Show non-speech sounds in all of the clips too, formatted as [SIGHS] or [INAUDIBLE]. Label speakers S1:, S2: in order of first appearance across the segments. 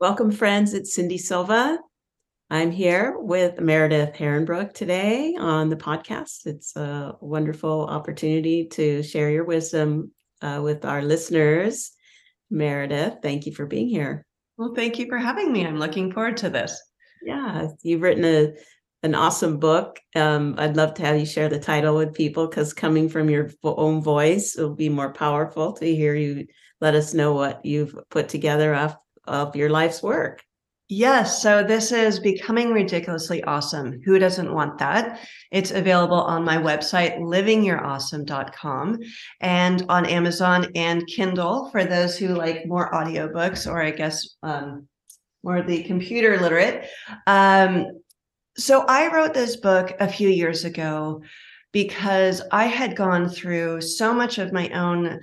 S1: Welcome, friends. It's Cindy Silva. I'm here with Meredith Herrenbrook today on the podcast. It's a wonderful opportunity to share your wisdom uh, with our listeners. Meredith, thank you for being here.
S2: Well, thank you for having me. I'm looking forward to this.
S1: Yeah, you've written a an awesome book. Um, I'd love to have you share the title with people because coming from your own voice will be more powerful to hear you let us know what you've put together of, your life's work.
S2: Yes. So this is Becoming Ridiculously Awesome. Who doesn't want that? It's available on my website, livingyourawesome.com, and on Amazon and Kindle for those who like more audiobooks or I guess um, more the computer literate. Um, so I wrote this book a few years ago because I had gone through so much of my own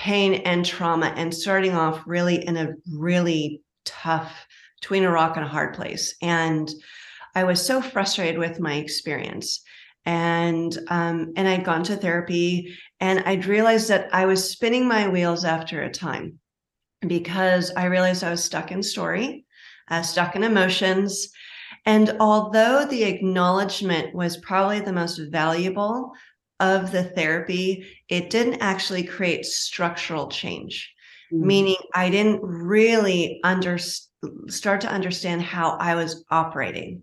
S2: pain and trauma and starting off really in a really tough between a rock and a hard place. And I was so frustrated with my experience. And um, and I'd gone to therapy and I'd realized that I was spinning my wheels after a time because I realized I was stuck in story, uh, stuck in emotions. And although the acknowledgement was probably the most valuable of the therapy, it didn't actually create structural change, mm-hmm. meaning I didn't really understand start to understand how I was operating.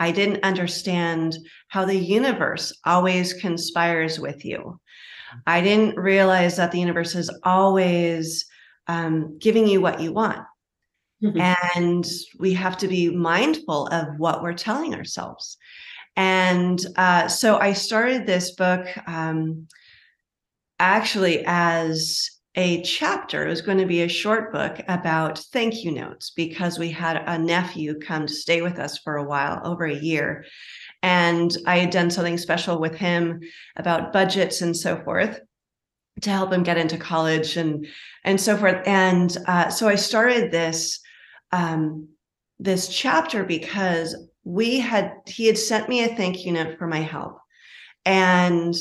S2: I didn't understand how the universe always conspires with you. I didn't realize that the universe is always um, giving you what you want. Mm-hmm. And we have to be mindful of what we're telling ourselves. And uh, so I started this book um, actually as a chapter. It was going to be a short book about thank you notes because we had a nephew come to stay with us for a while, over a year. And I had done something special with him about budgets and so forth to help him get into college and and so forth. And uh, so I started this um, this chapter because we had he had sent me a thank you note for my help, and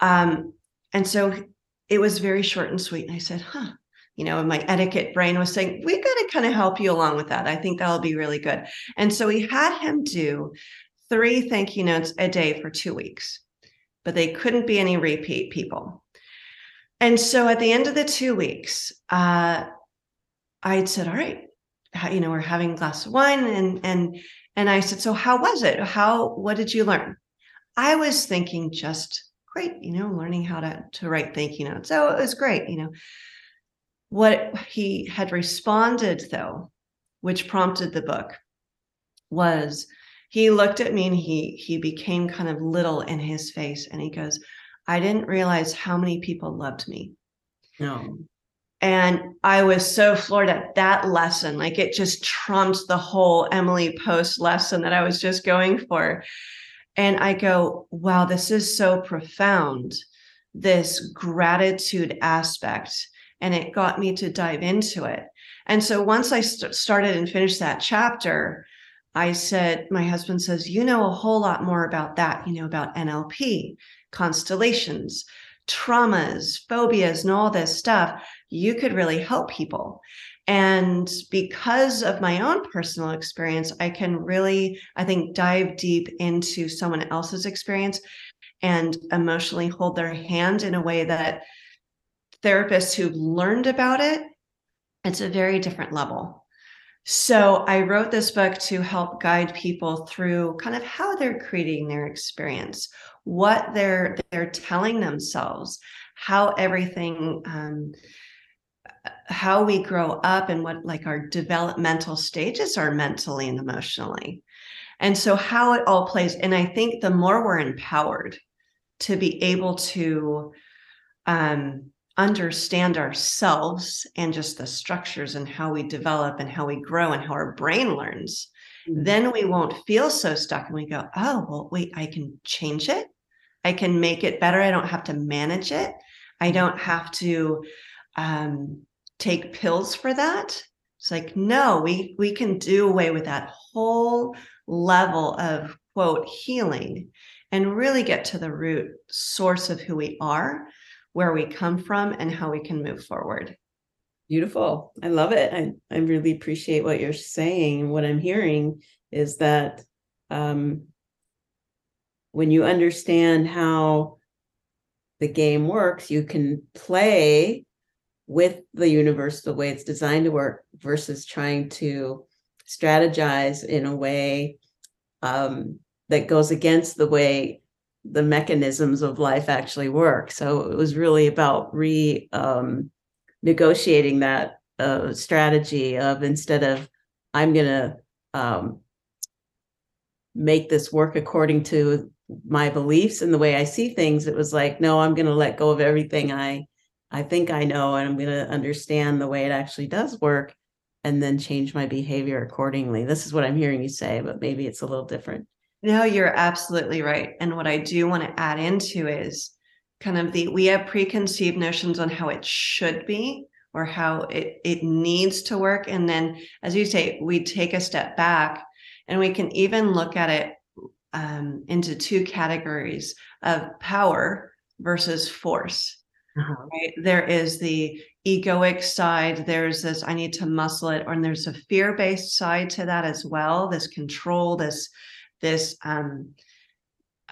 S2: um, and so it was very short and sweet. And I said, huh, you know, and my etiquette brain was saying, we got to kind of help you along with that. I think that'll be really good. And so we had him do three thank you notes a day for two weeks, but they couldn't be any repeat people. And so at the end of the two weeks, uh, I said, all right, you know, we're having a glass of wine. And, and, and I said, so how was it? How, what did you learn? I was thinking just great, you know, learning how to to write thank you notes. So it was great, you know. What he had responded though, which prompted the book, was he looked at me and he he became kind of little in his face and he goes, I didn't realize how many people loved me.
S1: No.
S2: And I was so floored at that lesson. Like it just trumped the whole Emily Post lesson that I was just going for. And I go, wow, this is so profound, this gratitude aspect. And it got me to dive into it. And so once I st- started and finished that chapter, I said, my husband says, you know a whole lot more about that, you know, about NLP, constellations, traumas, phobias, and all this stuff. You could really help people. And because of my own personal experience, I can really, I think, dive deep into someone else's experience and emotionally hold their hand in a way that therapists who've learned about it, it's a very different level. So I wrote this book to help guide people through kind of how they're creating their experience, what they're they're telling themselves, how everything um, how we grow up and what like our developmental stages are mentally and emotionally and so how it all plays and i think the more we're empowered to be able to um, understand ourselves and just the structures and how we develop and how we grow and how our brain learns mm-hmm. then we won't feel so stuck and we go oh well wait i can change it i can make it better i don't have to manage it i mm-hmm. don't have to um, take pills for that. It's like, no, we we can do away with that whole level of quote healing and really get to the root source of who we are, where we come from, and how we can move forward.
S1: Beautiful. I love it. I, I really appreciate what you're saying. What I'm hearing is that um, when you understand how the game works, you can play with the universe the way it's designed to work versus trying to strategize in a way um, that goes against the way the mechanisms of life actually work. So it was really about re um, negotiating that uh, strategy of instead of I'm going to um, make this work according to my beliefs and the way I see things, it was like, no, I'm going to let go of everything I I think I know, and I'm going to understand the way it actually does work, and then change my behavior accordingly. This is what I'm hearing you say, but maybe it's a little different.
S2: No, you're absolutely right. And what I do want to add into is kind of the we have preconceived notions on how it should be or how it it needs to work and then as you say we take a step back and we can even look at it um, into two categories of power versus force uh-huh. right there is the egoic side there's this i need to muscle it and there's a fear-based side to that as well this control this this um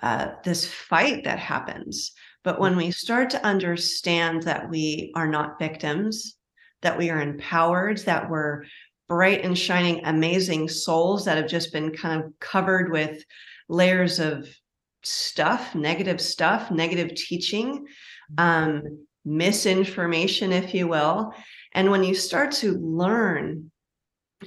S2: uh, this fight that happens but when we start to understand that we are not victims, that we are empowered, that we're bright and shining, amazing souls that have just been kind of covered with layers of stuff, negative stuff, negative teaching, um, misinformation, if you will. And when you start to learn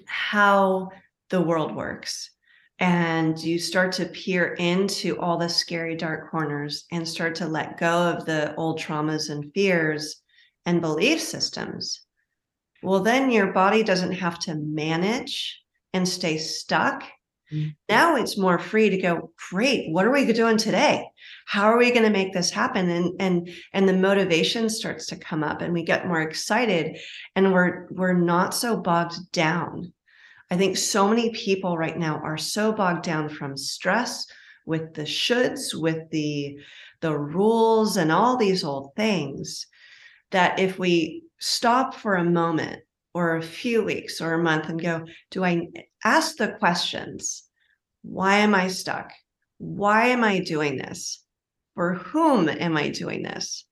S2: how the world works, and you start to peer into all the scary dark corners and start to let go of the old traumas and fears and belief systems well then your body doesn't have to manage and stay stuck mm-hmm. now it's more free to go great what are we doing today? How are we going to make this happen? And and and the motivation starts to come up and we get more excited and we're we're not so bogged down. I think so many people right now are so bogged down from stress with the shoulds, with the the rules and all these old things that if we stop for a moment or a few weeks or a month and go, do I ask the questions? Why am I stuck? Why am I doing this? For whom am I doing this?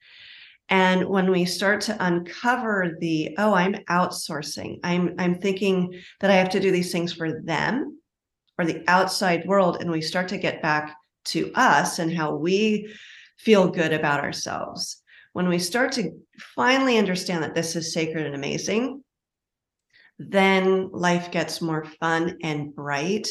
S2: and when we start to uncover the oh i'm outsourcing i'm i'm thinking that i have to do these things for them or the outside world and we start to get back to us and how we feel good about ourselves when we start to finally understand that this is sacred and amazing then life gets more fun and bright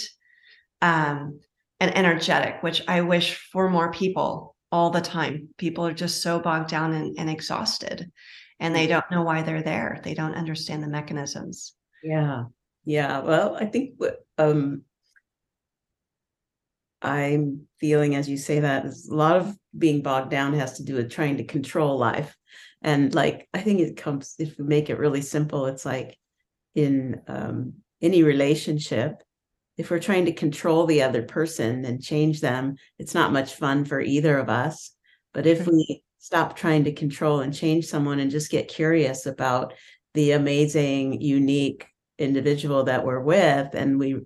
S2: um, and energetic which i wish for more people all the time. People are just so bogged down and, and exhausted and they don't know why they're there. They don't understand the mechanisms.
S1: Yeah. Yeah. Well, I think um I'm feeling as you say that a lot of being bogged down has to do with trying to control life. And like I think it comes if we make it really simple, it's like in um any relationship, if we're trying to control the other person and change them, it's not much fun for either of us. But if we stop trying to control and change someone and just get curious about the amazing, unique individual that we're with, and we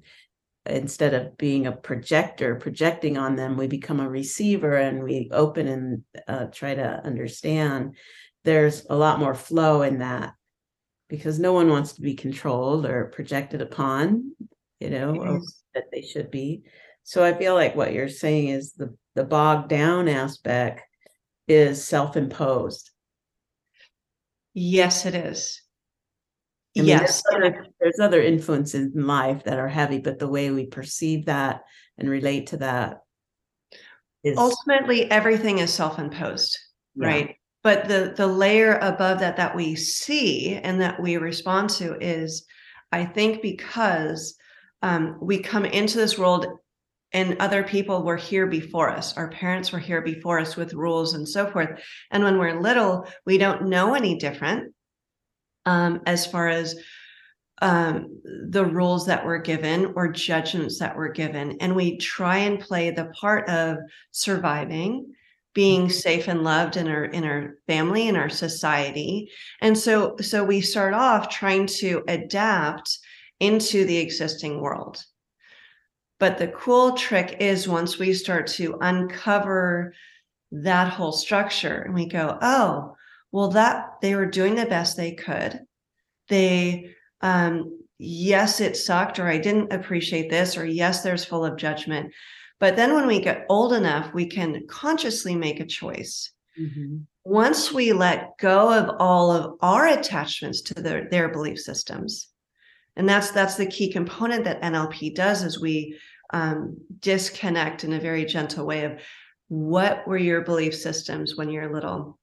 S1: instead of being a projector projecting on them we become a receiver and we open and uh, try to understand there's a lot more flow in that because no one wants to be controlled or projected upon you know, mm-hmm. that they should be. So I feel like what you're saying is the the bogged down aspect is self-imposed.
S2: Yes, it is.
S1: I mean, yes. There's other, there's other influences in life that are heavy, but the way we perceive that and relate to that
S2: is ultimately everything is self-imposed, yeah. right? But the the layer above that that we see and that we respond to is, I think, because um, we come into this world and other people were here before us. Our parents were here before us with rules and so forth. And when we're little, we don't know any different um, as far as um, the rules that were given or judgments that were given. And we try and play the part of surviving, being safe and loved in our in our family in our society. And so so we start off trying to adapt into the existing world. But the cool trick is once we start to uncover that whole structure and we go oh well that they were doing the best they could. They um yes it sucked or i didn't appreciate this or yes there's full of judgment but then when we get old enough we can consciously make a choice. Mm-hmm. once we let go of all of our attachments to their, their belief systems and that's that's the key component that nlp does is we um, disconnect in a very gentle way of what were your belief systems when you're little?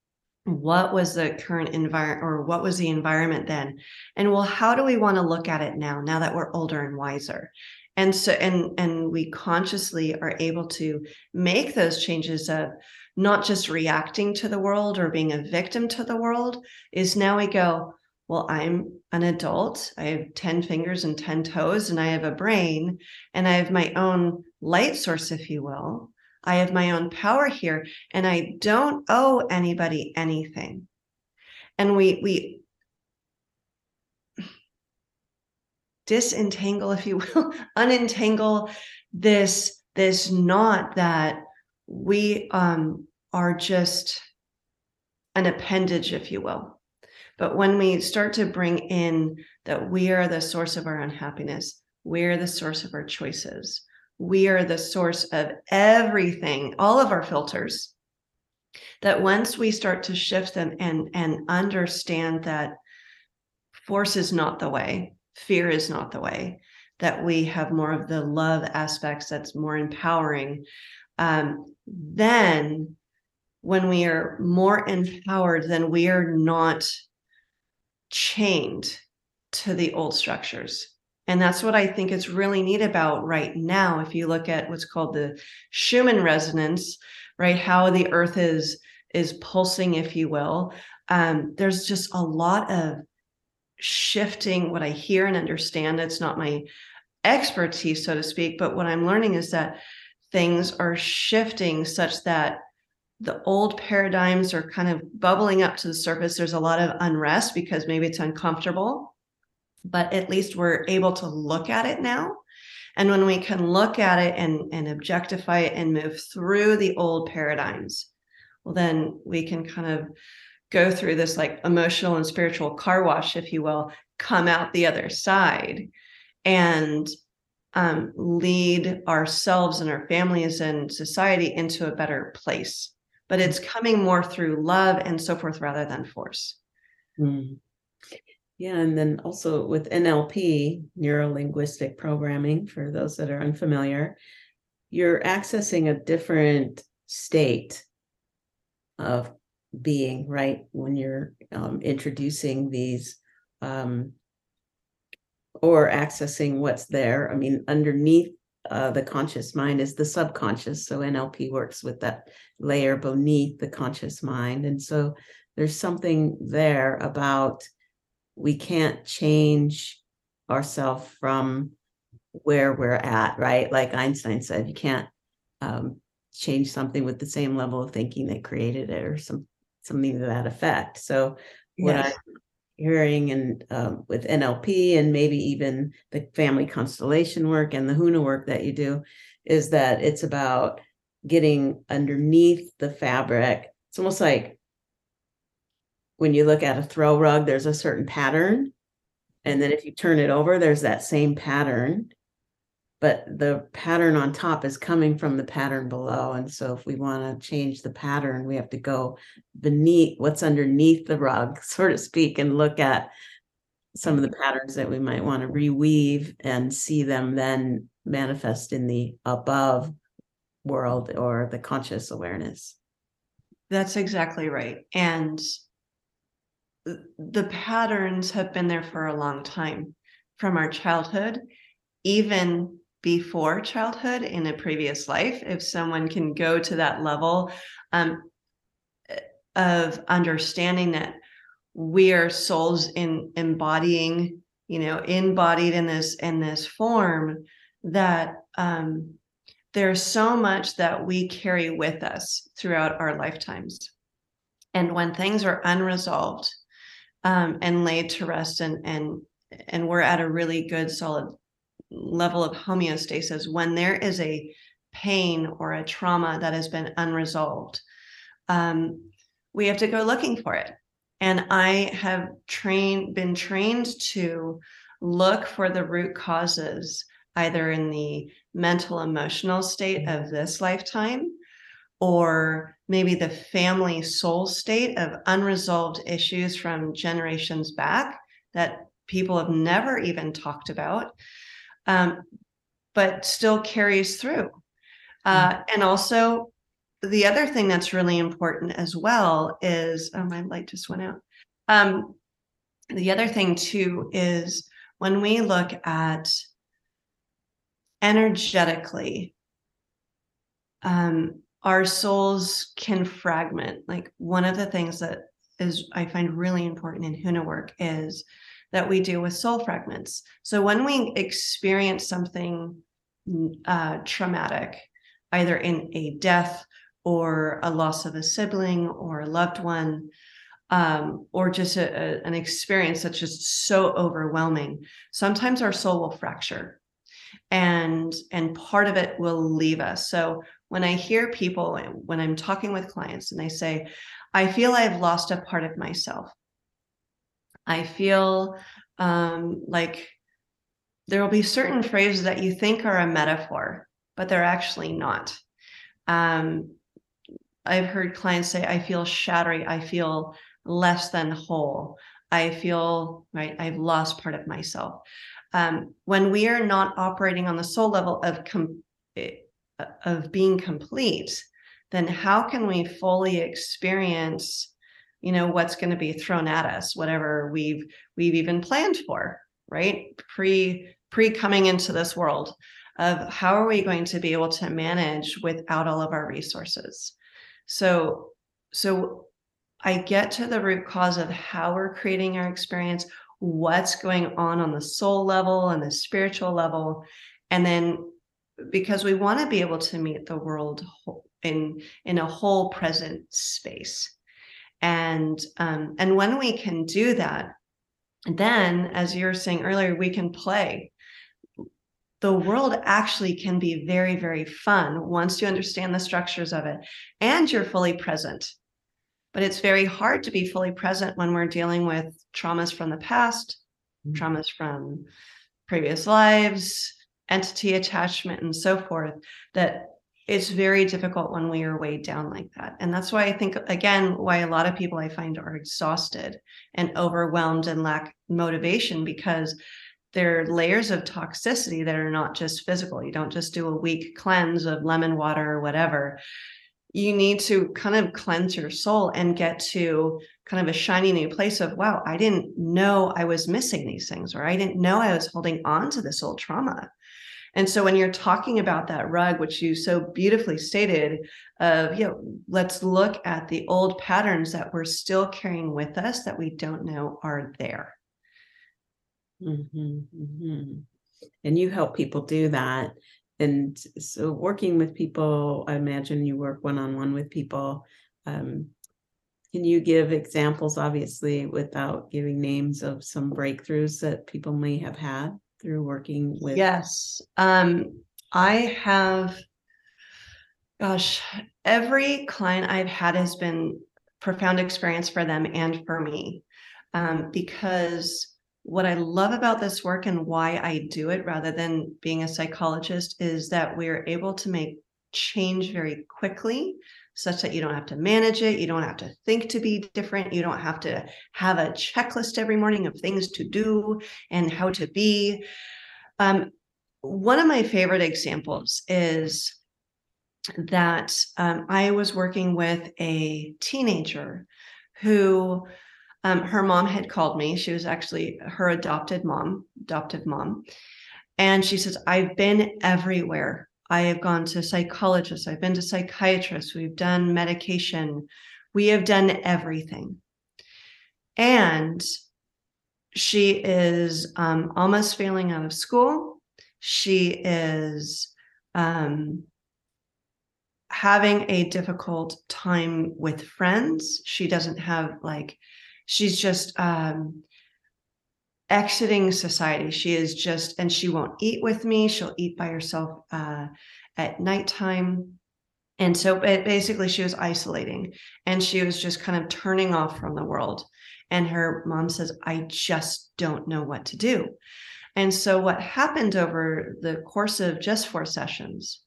S2: What was the current environment or what was the environment then? And well how do we want to look at it now now that we're older and wiser and so and and we consciously are able to make those changes of not just reacting to the world or being a victim to the world is now we go well i'm an adult i have 10 fingers and 10 toes and i have a brain and i have my own light source if you will I have my own power here and I don't owe anybody anything. And we we disentangle if you will [LAUGHS] unentangle this this knot that we um are just an appendage if you will but when we start to bring in that we are the source of our unhappiness we're the source of our choices we are the source of everything, all of our filters. That once we start to shift them and, and understand that force is not the way, fear is not the way, that we have more of the love aspects that's more empowering, um, then when we are more empowered, then we are not chained to the old structures and that's what I think is really neat about right now. If you look at what's called the Schumann resonance, right, how the earth is is pulsing, if you will, um, there's just a lot of shifting what I hear and understand. It's not my expertise, so to speak, but what I'm learning is that things are shifting such that the old paradigms are kind of bubbling up to the surface. There's a lot of unrest because maybe it's uncomfortable but at least we're able to look at it now. And when we can look at it and, and objectify it and move through the old paradigms, well, then we can kind of go through this like emotional and spiritual car wash, if you will, come out the other side and um, lead ourselves and our families and society into a better place. But it's coming more through love and so forth rather than force.
S1: Mm. Yeah, and then also with NLP, neuro linguistic programming, for those that are unfamiliar, you're accessing a different state of being, right? When you're um, introducing these um, or accessing what's there. I mean, underneath uh, the conscious mind is the subconscious. So NLP works with that layer beneath the conscious mind. And so there's something there about we can't change ourselves from where we're at, right? Like Einstein said, you can't um, change something with the same level of thinking that created it, or some something to that effect. So what yes. I'm hearing and um, with NLP and maybe even the family constellation work and the Huna work that you do is that it's about getting underneath the fabric. It's almost like when you look at a throw rug, there's a certain pattern. And then if you turn it over, there's that same pattern. But the pattern on top is coming from the pattern below. And so if we want to change the pattern, we have to go beneath what's underneath the rug, [LAUGHS] so to speak, and look at some of the patterns that we might want to reweave and see them then manifest in the above world or the conscious awareness.
S2: That's exactly right. And the patterns have been there for a long time from our childhood, even before childhood in a previous life. If someone can go to that level um, of understanding that we are souls in embodying, you know, embodied in this in this form, that um, there's so much that we carry with us throughout our lifetimes. And when things are unresolved um, and laid to rest and and and we're at a really good solid level of homeostasis, when there is a pain or a trauma that has been unresolved, um, we have to go looking for it. And I have trained, been trained to look for the root causes, either in the mental emotional state of this lifetime or maybe the family soul state of unresolved issues from generations back that people have never even talked about, um, but still carries through. Uh, mm. and also, the other thing that's really important as well is oh, my light just went out. Um, the other thing too is when we look at energetically, um, our souls can fragment. Like one of the things that is I find really important in Huna work is that we do with soul fragments. So when we experience something uh, traumatic, either in a death or a loss of a sibling or a loved one, um, or just a, a, an experience that's just so overwhelming, sometimes our soul will fracture and and part of it will leave us so when i hear people when i'm talking with clients and they say i feel i've lost a part of myself i feel um, like there will be certain phrases that you think are a metaphor but they're actually not. Um, i've heard clients say i feel shattery. I feel less than whole. I feel right i've lost part of myself. Um, when we are not operating on the soul level of com- eh, of being complete then how can we fully experience you know what's going to be thrown at us whatever we've we've even planned for right? Pre pre coming into this world of how are we going to be able to manage without all of our resources? So so i get to the root cause of how we're creating our experience what's going on on the soul level and the spiritual level and then because we want to be able to meet the world in in a whole present space and um, and when we can do that then as you were saying earlier we can play the world actually can be very very fun once you understand the structures of it and you're fully present but it's very hard to be fully present when we're dealing with traumas from the past, mm-hmm. traumas from previous lives, entity attachment, and so forth. That it's very difficult when we are weighed down like that. And that's why I think, again, why a lot of people I find are exhausted and overwhelmed and lack motivation because there are layers of toxicity that are not just physical. You don't just do a week cleanse of lemon water or whatever you need to kind of cleanse your soul and get to kind of a shiny new place of wow i didn't know i was missing these things or i didn't know i was holding on to this old trauma and so when you're talking about that rug which you so beautifully stated of you know let's look at the old patterns that we're still carrying with us that we don't know are there.
S1: Mm-hmm, mm-hmm. and you help people do that. And so working with people i imagine you work one-on-one with people. Um, can you give examples obviously without giving names of some breakthroughs that people may have had through working with
S2: yes um, i have gosh every client i've had has been profound experience for them and for me. Um, because what I love about this work and why I do it rather than being a psychologist is that we're able to make change very quickly such that you don't have to manage it. You don't have to think to be different. You don't have to have a checklist every morning of things to do and how to be. Um, one of my favorite examples is that um, I was working with a teenager who um, her mom had called me. She was actually her adopted mom, adoptive mom. And she says, I've been everywhere. I have gone to psychologists, I've been to psychiatrists, we've done medication, we have done everything. And she is um, almost failing out of school. She is um, having a difficult time with friends. She doesn't have like, she's just um, exiting society. She is just, and she won't eat with me. She'll eat by herself uh, at nighttime. And so basically, she was isolating and she was just kind of turning off from the world. And her mom says, I just don't know what to do. And so, what happened over the course of just four sessions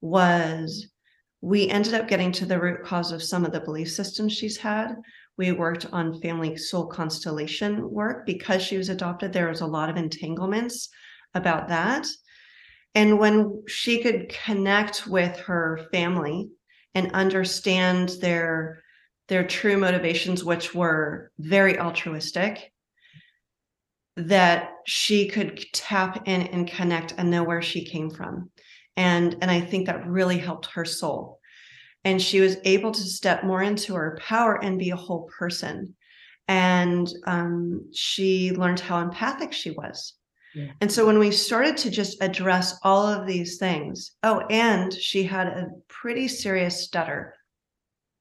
S2: was we ended up getting to the root cause of some of the belief systems she's had. We worked on family soul constellation work because she was adopted. There was a lot of entanglements about that. And when she could connect with her family and understand their their true motivations, which were very altruistic, that she could tap in and connect and know where she came from and and i think that really helped her soul and she was able to step more into her power and be a whole person and um, she learned how empathic she was yeah. and so when we started to just address all of these things oh and she had a pretty serious stutter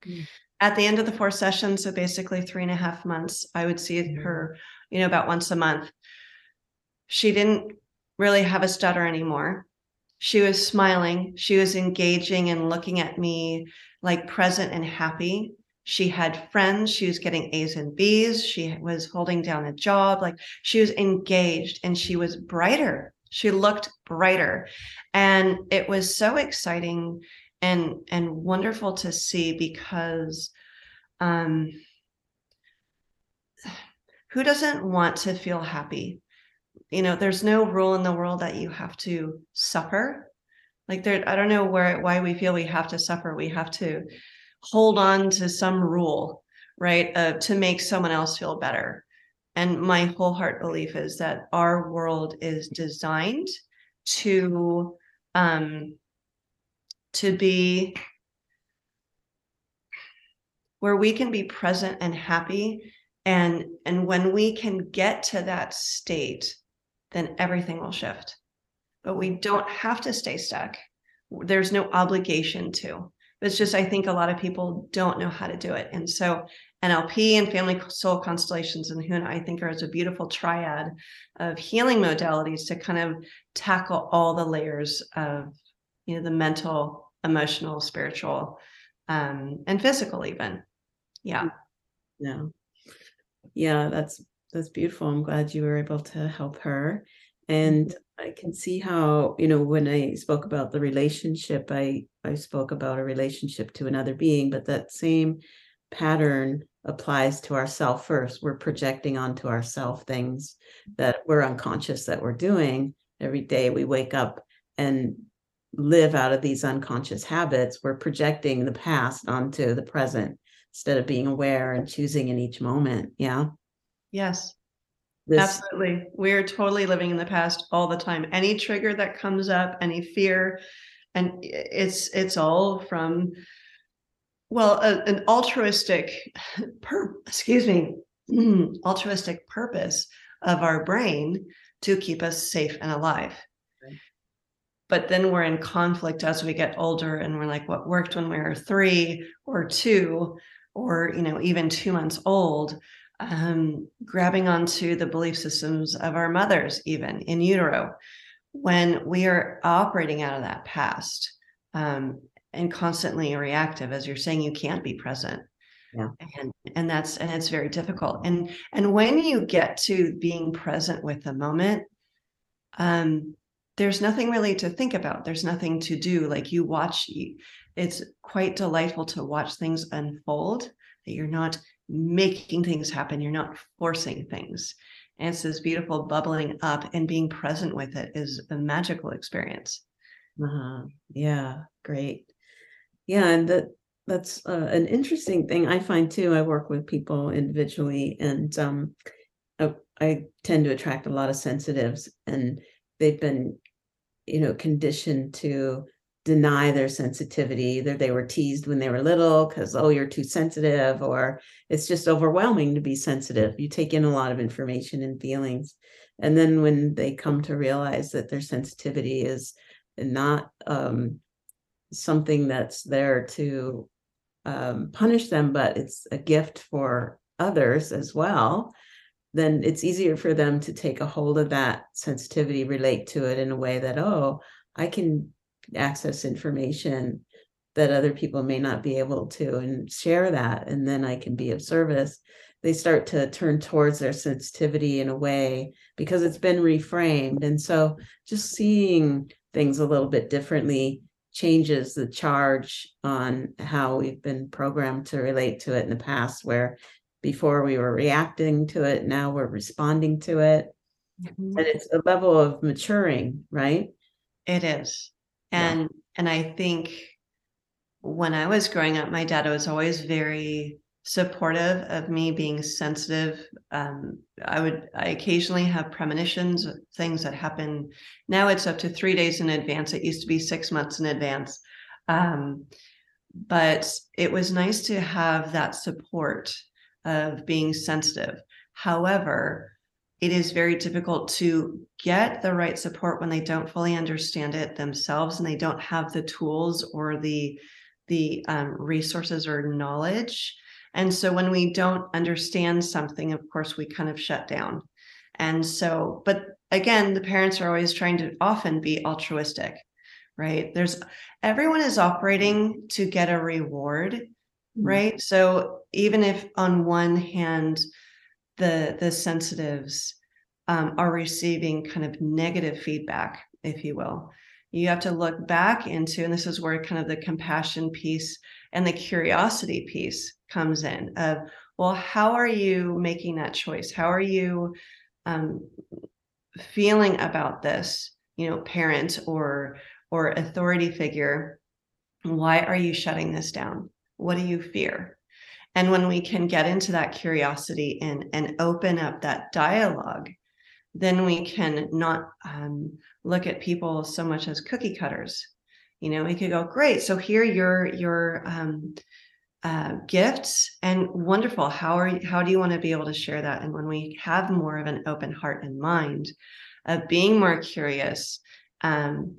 S2: mm. at the end of the four sessions so basically three and a half months i would see mm. her you know about once a month she didn't really have a stutter anymore she was smiling. She was engaging and looking at me like present and happy. She had friends. She was getting a's and b's. She was holding down a job. Like she was engaged and she was brighter. She looked brighter. And it was so exciting and and wonderful to see because um [SIGHS] who doesn't want to feel happy you know there's no rule in the world that you have to suffer. Like there i don't know where why we feel we have to suffer. We have to hold on to some rule right uh, to make someone else feel better. And my whole heart belief is that our world is designed to um to be where we can be present and happy. And and when we can get to that state then everything will shift. But we don't have to stay stuck. There's no obligation to. It's just, I think a lot of people don't know how to do it. And so NLP and family soul constellations and Huna, I think, are as a beautiful triad of healing modalities to kind of tackle all the layers of, you know, the mental, emotional, spiritual, um, and physical, even. Yeah.
S1: Yeah. Yeah, that's that's beautiful. I'm glad you were able to help her. And. I can see how, you know, when I spoke about the relationship, I I spoke about a relationship to another being, but that same pattern applies to ourself first. We're projecting onto ourself things that we're unconscious that we're doing every day. We wake up and live out of these unconscious habits. We're projecting the past onto the present instead of being aware and choosing in each moment. Yeah.
S2: Yes. This, Absolutely. We're totally living in the past all the time. Any trigger that comes up, any fear, and it's it's all from well, a, an altruistic per excuse me, [CLEARS THROAT] altruistic purpose of our brain to keep us safe and alive. But then we're in conflict as we get older and we're like, what worked when we were three or two, or you know, even two months old um, grabbing onto the belief systems of our mothers, even in utero, when we are operating out of that past um, and constantly reactive, as you're saying, you can't be present. Yeah. And and that's and it's very difficult. And and when you get to being present with the moment, um, there's nothing really to think about. There's nothing to do. Like you watch, it's quite delightful to watch things unfold. That you're not making things happen. You're not forcing things. And it's this beautiful bubbling up and being present with it is a magical experience.
S1: Uh-huh. Yeah, great. Yeah, and that that's uh, an interesting thing I find too. I work with people individually, and um, I, I tend to attract a lot of sensitives, and they've been, you know, conditioned to deny their sensitivity. Either they were teased when they were little because oh you're too sensitive or it's just overwhelming to be sensitive. You take in a lot of information and feelings. And then when they come to realize that their sensitivity is not um, something that's there to um, punish them, but it's a gift for others as well, then it's easier for them to take a hold of that sensitivity, relate to it in a way that, oh, I can access information that other people may not be able to and share that, and then I can be of service. They start to turn towards their sensitivity in a way because it's been reframed. And so just seeing things a little bit differently changes the charge on how we've been programmed to relate to it in the past, where before we were reacting to it, now we're responding to it.
S2: Mhm.
S1: And it's a level of maturing, right?
S2: It is.
S1: Yeah.
S2: And and I think when I was growing up, my dad was always very supportive of me being sensitive. Um, I would I occasionally have premonitions, of things that happen. Now it's up to three days in advance. It used to be six months in advance. Um, but it was nice to have that support of being sensitive. However, it is very difficult to get the right support when they don't fully understand it themselves and they don't have the tools or the the um, resources or knowledge. And so when we don't understand something of course we kind of shut down. And so but again the parents are always trying to often be altruistic right? There's everyone is operating to get a reward right? So even if on one hand the the sensitives um, are receiving kind of negative feedback if you will. You have to look back into and this is where kind of the compassion piece and the curiosity piece comes in of well how are you making that choice? How are you um, feeling about this you know parent or or authority figure? Why are you shutting this down? What do you fear? And when we can get into that curiosity and and open up that dialogue then we can not um, look at people so much as cookie cutters. You know we could go great so here your your um, uh, gifts and wonderful. How are you how do you want to be able to share that? And when we have more of an open heart and mind of being more curious um,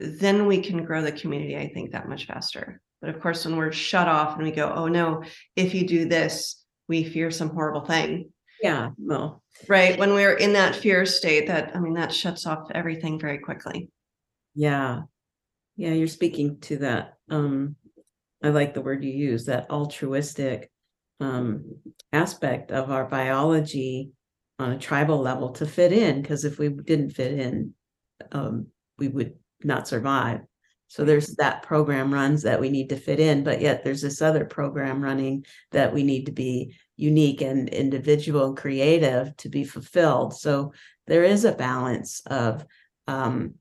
S2: then we can grow the community i think that much faster. But of course when we're shut off and we go oh no if you do this we fear some horrible thing
S1: Yeah, well,
S2: right when we're in that fear state that i mean that shuts off everything very quickly
S1: yeah. Yeah, you're speaking to that. Um, I like the word you use, that altruistic um aspect of our biology on a tribal level to fit in, because if we didn't fit in, um, we would not survive. So there's that program runs that we need to fit in, but yet there's this other program running that we need to be unique and individual and creative to be fulfilled. So there is a balance of um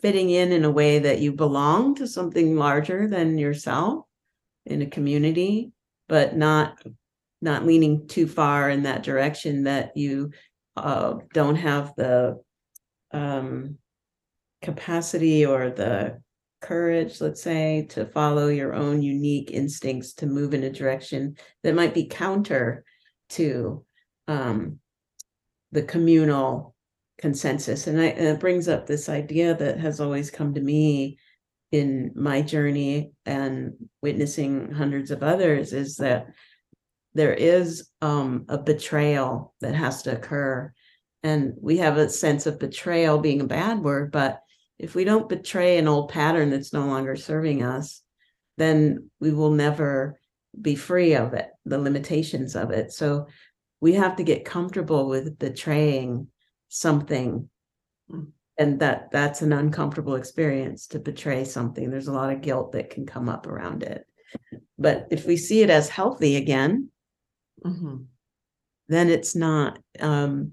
S1: fitting in in a way that you belong to something larger than yourself in a community, but not not leaning too far in that direction that you uh, don't have the um, capacity or the courage, let's say, to follow your own unique instincts to move in a direction that might be counter to um, the communal consensus. And, I, and it brings up this idea that has always come to me in my journey and witnessing hundreds of others is that there is um, a betrayal that has to occur. And we have a sense of betrayal being a bad word, but if we don't betray an old pattern that's no longer serving us, then we will never be free of it, the limitations of it. So we have to get comfortable with betraying something.
S2: Mm.
S1: And that that's an uncomfortable experience to betray something. There's a lot of guilt that can come up around it. But if we see it as healthy again,
S2: Mhm.
S1: then it's not um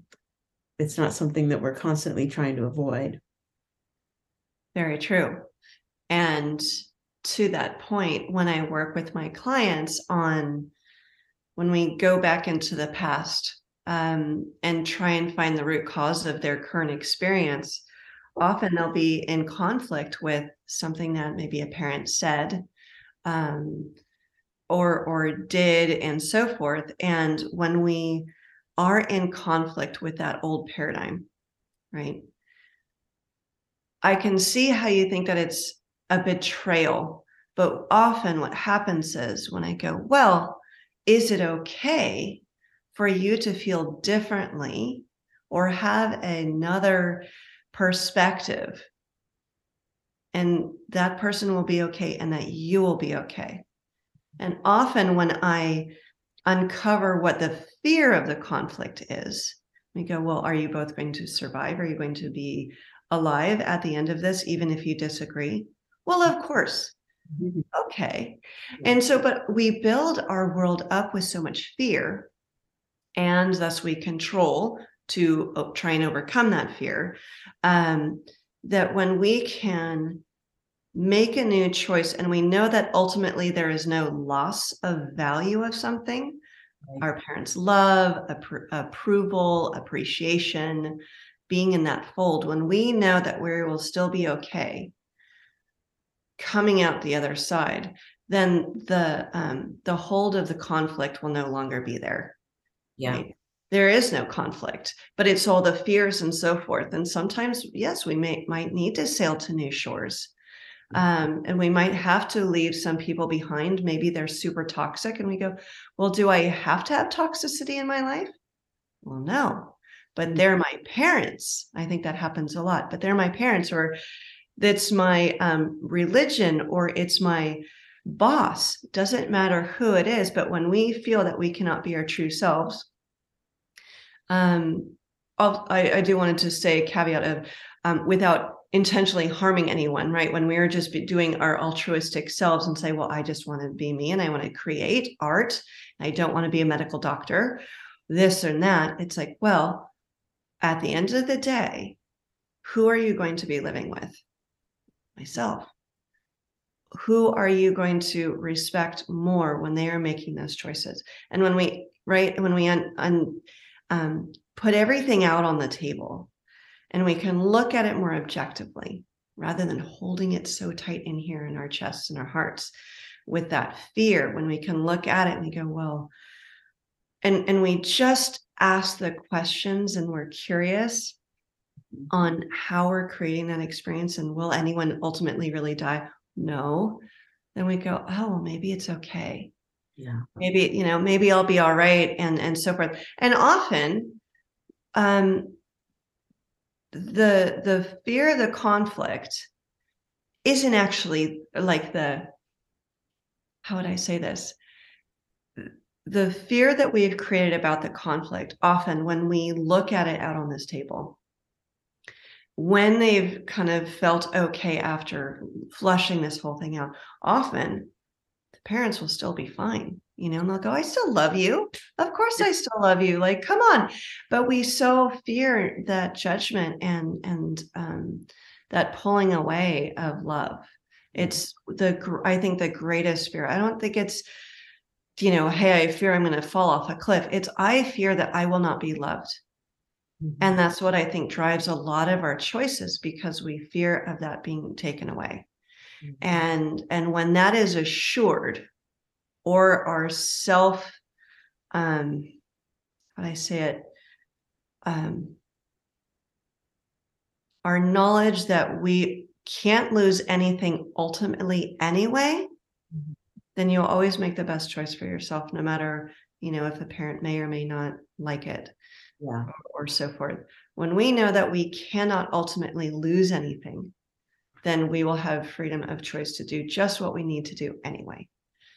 S1: it's not something that we're constantly trying to avoid.
S2: Very true. And to that point, when I work with my clients on when we go back into the past um, and try and find the root cause of their current experience, often they'll be in conflict with something that maybe a parent said um, or or did and so forth. And when we are in conflict with that old paradigm, right? I can see how you think that it's a betrayal. But often what happens is when I go, well, is it okay for you to feel differently or have another perspective? And that person will be okay and that you will be okay. And often when I uncover what the fear of the conflict is, we go, well, are you both going to survive? Are you going to be alive at the end of this, even if you disagree? Well, of course. Mm-hmm. Okay. And so, but we build our world up with so much fear, and thus we control to uh, try and overcome that fear. Um, that when we can make a new choice and we know that ultimately there is no loss of value of something, our parents' love, appro- approval, appreciation, being in that fold, when we know that we will still be okay coming out the other side, then the um, the hold of the conflict will no longer be there.
S1: Yeah. Right?
S2: There is no conflict, but it's all the fears and so forth. And sometimes, yes, we may might need to sail to new shores. Um, and we might have to leave some people behind. Maybe they're super toxic, and we go, Well, do I have to have toxicity in my life? Well, no, but they're my parents. I think that happens a lot, but they're my parents, or that's my um, religion, or it's my boss. Doesn't matter who it is, but when we feel that we cannot be our true selves, um, I, I do wanted to say caveat of um, without intentionally harming anyone, right? When we are just doing our altruistic selves and say, well, I just want to be me and I want to create art. I don't want to be a medical doctor, this and that. It's like, well, at the end of the day, who are you going to be living with? Myself. Who are you going to respect more when they are making those choices? And when we, right, when we un, un, um, put everything out on the table, and we can look at it more objectively rather than holding it so tight in here in our chests and our hearts with that fear when we can look at it and we go well and and we just ask the questions and we're curious on how we're creating that experience and will anyone ultimately really die? No. Then we go oh well maybe it's okay.
S1: Yeah.
S2: Maybe you know maybe i'll be all right and and so forth. And often um the the fear of the conflict isn't actually like the how would I say this? The fear that we've created about the conflict, often when we look at it out on this table, when they've kind of felt okay after flushing this whole thing out, often the parents will still be fine you know, and they'll go, I still love you. Of course I still love you. Like, come on. But we so fear that judgment and and um that pulling away of love. It's the I think the greatest fear. I don't think it's you know, hey, I fear I'm going to fall off a cliff. It's I fear that I will not be loved. Mm-hmm. And that's what I think drives a lot of our choices because we fear of that being taken away. Mm-hmm. And and when that is assured, or our self um how do I say it? Um our knowledge that we can't lose anything ultimately anyway, mm-hmm. Then you'll always make the best choice for yourself, no matter, you know, if a parent may or may not like it.
S1: Yeah.
S2: Or, or so forth. When we know that we cannot ultimately lose anything, then we will have freedom of choice to do just what we need to do anyway.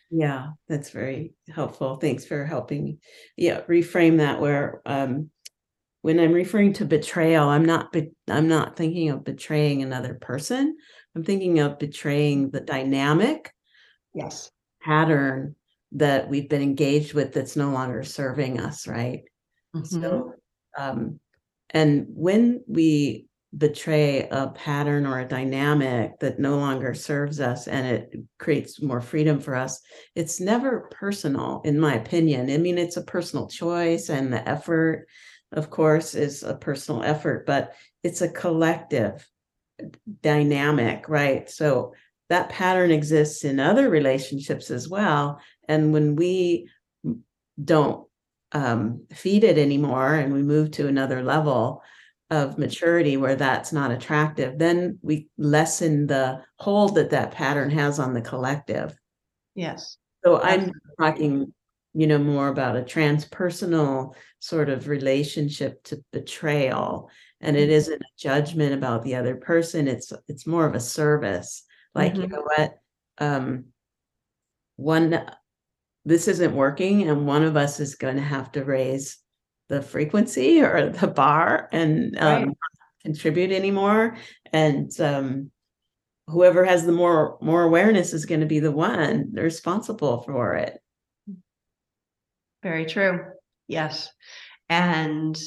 S1: Yeah, that's very helpful. Thanks for helping me. Yeah, reframe that where um when I'm referring to betrayal, I'm not be- I'm not thinking of betraying another person. I'm thinking of betraying the dynamic
S2: yes
S1: pattern that we've been engaged with that's no longer serving us, right? Mm-hmm. So um and when we betray a pattern or a dynamic that no longer serves us and it creates more freedom for us it's never personal in my opinion i mean it's a personal choice and the effort of course is a personal effort but it's a collective dynamic right so that pattern exists in other relationships as well and when we don't um, feed it anymore and we move to another level of maturity where that's not attractive, then we lessen the hold that that pattern has on the collective.
S2: Yes.
S1: So I'm talking, you know, more about a transpersonal sort of relationship to betrayal. And it
S2: Mhm.
S1: isn't a judgment about the other person. It's it's more of a service. Like, you
S2: Mhm.
S1: know what? Um one this isn't working, and one of us is going to have to raise the frequency or the bar and
S2: Right.
S1: um not contribute anymore. And um whoever has the more more awareness is going to be the one responsible for it.
S2: Very true. Yes. And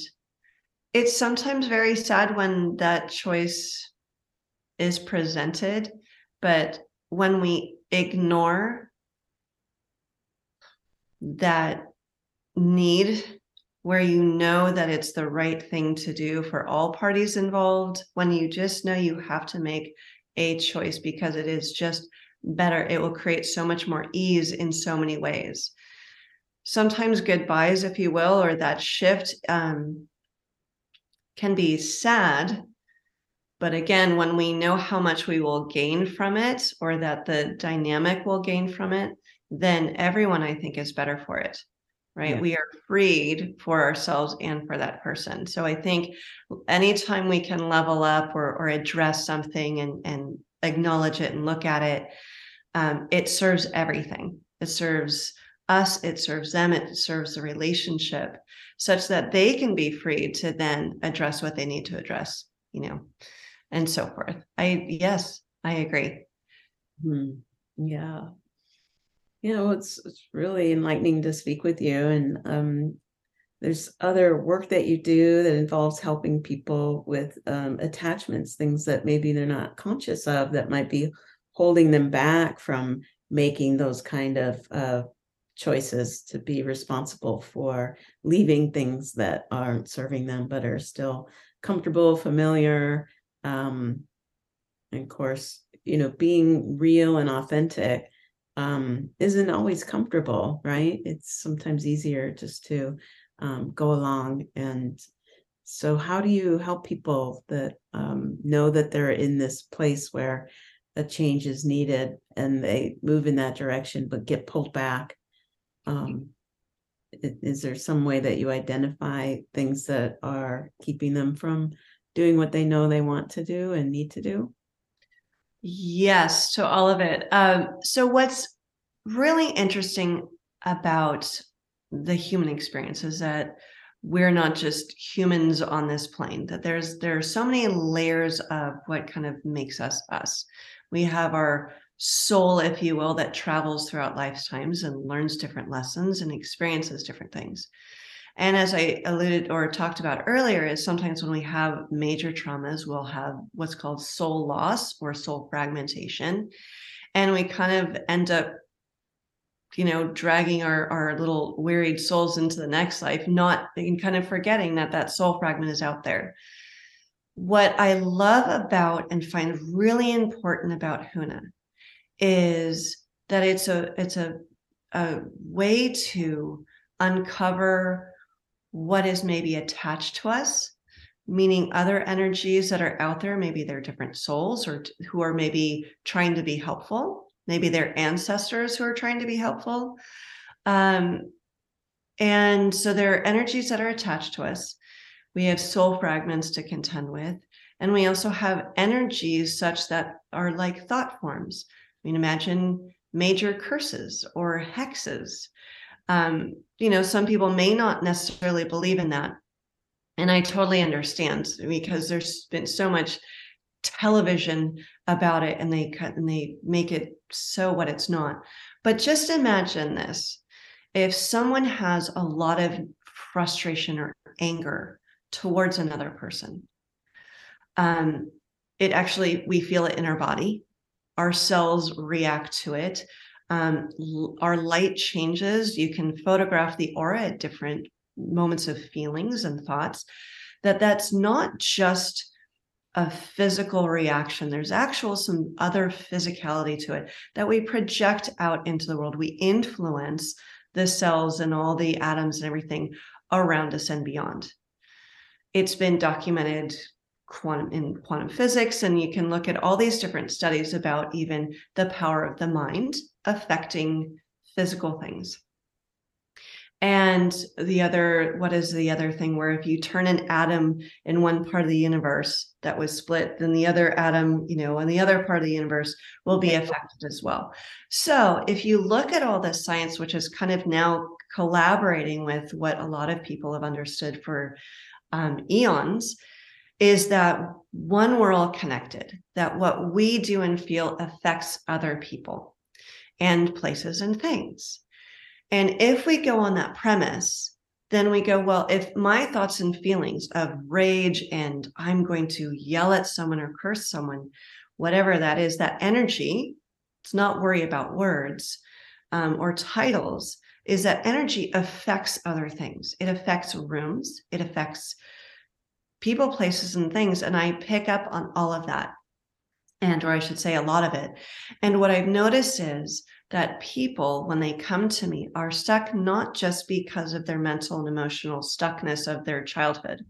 S2: it's sometimes very sad when that choice is presented, but when we ignore that need where you know that it's the right thing to do for all parties involved, when you just know you have to make a choice because it is just better, it will create so much more ease in so many ways. Sometimes goodbyes, if you will, or that shift um, can be sad. But again, when we know how much we will gain from it or that the dynamic will gain from it, then everyone I think is better for it. Right.
S1: Yeah.
S2: We are freed for ourselves and for that person. So I think anytime we can level up or, or address something and, and acknowledge it and look at it, um, it serves everything. It serves us, it serves them, it serves the relationship such that they can be free to then address what they need to address, you know, and so forth. I, yes, I agree.
S1: Hmm. Yeah. Yeah, well, it's it's really enlightening to speak with you. And um, there's other work that you do that involves helping people with um, attachments, things that maybe they're not conscious of that might be holding them back from making those kind of uh, choices to be responsible for leaving things that aren't serving them but are still comfortable, familiar. Um, and of course, you know, being real and authentic um, isn't always comfortable, right? It's sometimes easier just to um, go along. And so, how do you help people that um, know that they're in this place where a change is needed and they move in that direction but get pulled back? Um, is there some way that you identify things that are keeping them from doing what they know they want to do and need to do?
S2: Yes, to all of it. Um, so what's really interesting about the human experience is that we're not just humans on this plane that there's there are so many layers of what kind of makes us us we have our soul if you will that travels throughout lifetimes and learns different lessons and experiences different things and as i alluded or talked about earlier is sometimes when we have major traumas we'll have what's called soul loss or soul fragmentation. And we kind of end up you know dragging our our little wearied souls into the next life not and kind of forgetting that that soul fragment is out there. What i love about and find really important about huna is that it's a it's a a way to uncover what is maybe attached to us meaning other energies that are out there maybe they're different souls or t- who are maybe trying to be helpful. Maybe their ancestors who are trying to be helpful. Um, and so there are energies that are attached to us. We have soul fragments to contend with. And we also have energies such that are like thought forms. I mean, imagine major curses or hexes. Um, you know, some people may not necessarily believe in that. And I totally understand because there's been so much television about it and they cut and they make it so what it's not. But just imagine this. If someone has a lot of frustration or anger towards another person, um, it actually we feel it in our body our cells react to it. Um, our light changes. You can photograph the aura at different moments of feelings and thoughts. That that's not just a physical reaction. There's actual some other physicality to it that we project out into the world. We influence the cells and all the atoms and everything around us and beyond. it's been documented quantum in quantum physics and you can look at all these different studies about even the power of the mind affecting physical things. And the other what is the other thing where if you turn an atom in one part of the universe that was split then the other atom you know in the other part of the universe will be affected as well. So if you look at all this science which is kind of now collaborating with what a lot of people have understood for um, eons is that one, we're all connected, that what we do and feel affects other people and places and things. And if we go on that premise, then we go, well, if my thoughts and feelings of rage and I'm going to yell at someone or curse someone, whatever that is, that energy, it's not worry about words um, or titles, is that energy affects other things. It affects rooms, it affects people, places, and things. And I pick up on all of that. And, or I should say, a lot of it. And what I've noticed is that people, when they come to me, are stuck not just because of their mental and emotional stuckness of their childhood,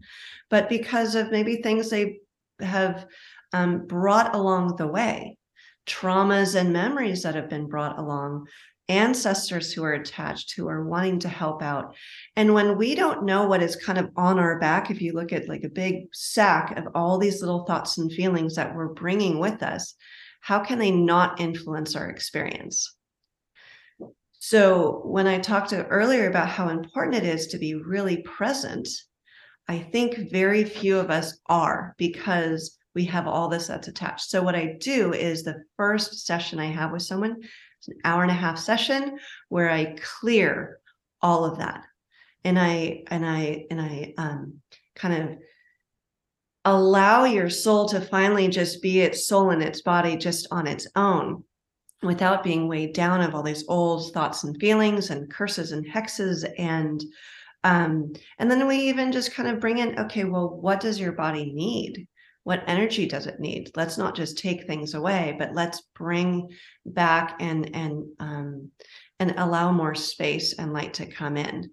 S2: but because of maybe things they have um, brought along the way, traumas and memories that have been brought along ancestors who are attached who are wanting to help out. And when we don't know what is kind of on our back if you look at like a big sack of all these little thoughts and feelings that we're bringing with us how can they not influence our experience? So when i talked earlier about how important it is to be really present i think very few of us are because we have all this that's attached. So what i do is the first session i have with someone an hour and a half session where I clear all of that. And I and I and I um kind of allow your soul to finally just be its soul in its body just on its own without being weighed down of all these old thoughts and feelings and curses and hexes and um and then we even just kind of bring in okay well what does your body need what energy does it need? Let's not just take things away but let's bring back and and um, and allow more space and light to come in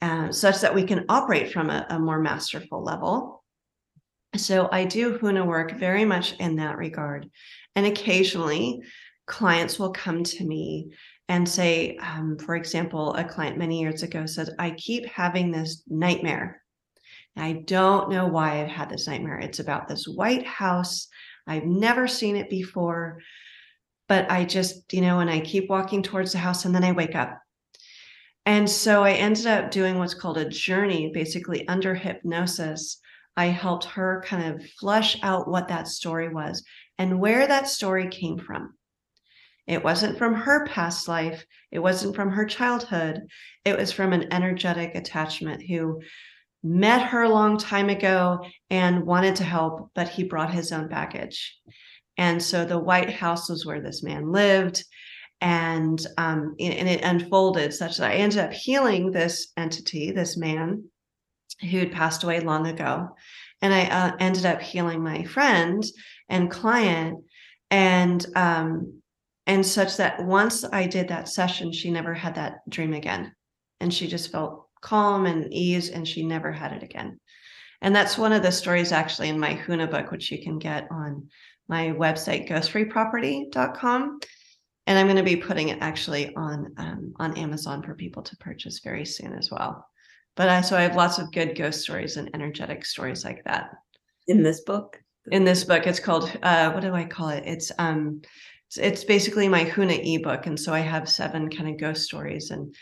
S2: uh, such that we can operate from a, a more masterful level. So i do huna work very much in that regard. And occasionally clients will come to me and say um, for example a client many years ago said i keep having this nightmare I don't know why I've had this nightmare. It's about this White House. I've never seen it before, but I just, you know, and I keep walking towards the house and then I wake up. And so I ended up doing what's called a journey, basically under hypnosis. I helped her kind of flush out what that story was and where that story came from. It wasn't from her past life. It wasn't from her childhood. It was from an energetic attachment who met her a long time ago and wanted to help, but he brought his own baggage. And so the White House was where this man lived. And um, and it unfolded such that I ended up healing this entity, this man who had passed away long ago. And I uh, ended up healing my friend and client. And um, and such that once I did that session, she never had that dream again. And she just felt calm and ease, and she never had it again. And that's one of the stories actually in my Huna book, which you can get on my website, ghostfreeproperty.com. And I'm going to be putting it actually on um, on Amazon for people to purchase very soon as well. But I so I have lots of good ghost stories and energetic stories like that
S1: in this book.
S2: In this book, it's called uh, what do I call it? It's um, it's, it's basically my Huna ebook, and so I have seven kind of ghost stories and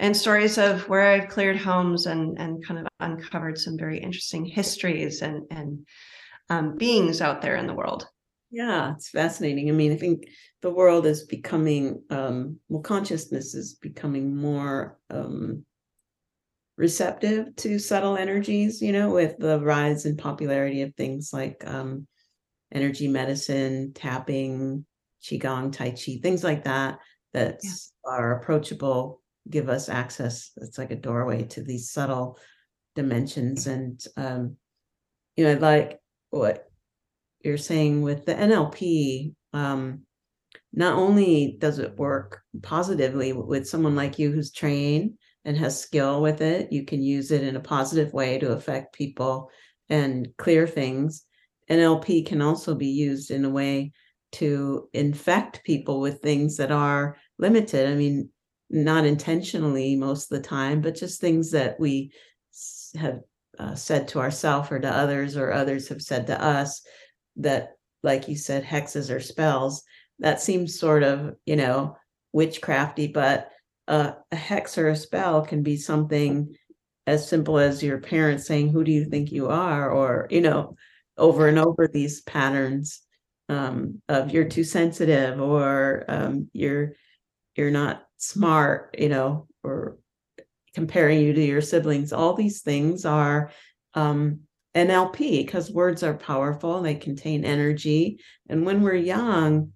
S2: and stories of where I've cleared homes and and kind of uncovered some very interesting histories and and um, beings out there in the world.
S1: Yeah, it's fascinating. I mean, I think the world is becoming um, well, consciousness is becoming more um, receptive to subtle energies. You know, with the rise in popularity of things like um, energy medicine, tapping, qigong, tai chi, things like that that yeah. are approachable give us access. It's like a doorway to these subtle dimensions. And um, you know, like what you're saying with the NLP, um, not only does it work positively with someone like you who's trained and has skill with it, you can use it in a positive way to affect people and clear things. NLP can also be used in a way to infect people with things that are limited. I mean, not intentionally most of the time, but just things that we have uh, said to ourselves or to others, or others have said to us that, like you said, hexes or spells. That seems sort of, you know, witchcrafty, but uh, a hex or a spell can be something as simple as your parents saying, Who do you think you are? Or, you know, over and over these patterns um, of you're too sensitive or um, you're you're not smart, you know, or comparing you to your siblings. All these things are um, NLP because words are powerful, they contain energy. And when we're young,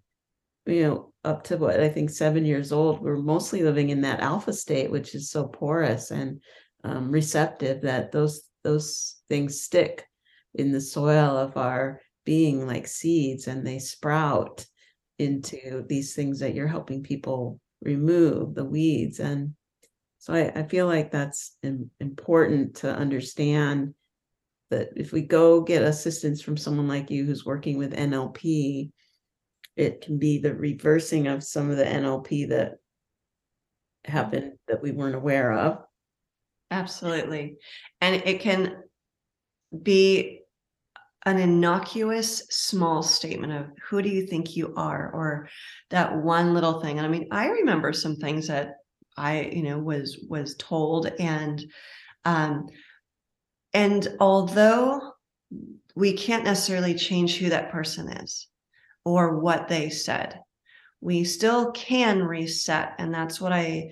S1: you know, up to what I think seven years old, we're mostly living in that alpha state, which is so porous and um, receptive that those those things stick in the soil of our being like seeds and they sprout into these things that you're helping people remove the weeds and so I, I feel like that's in, important to understand that if we go get assistance from someone like you who's working with NLP, it can be the reversing of some of the NLP that happened that we weren't aware of.
S2: Absolutely. And it can be an innocuous small statement of who do you think you are? or that one little thing. And i mean i remember some things that i you know was was told and um and although we can't necessarily change who that person is or what they said we still can reset. And that's what i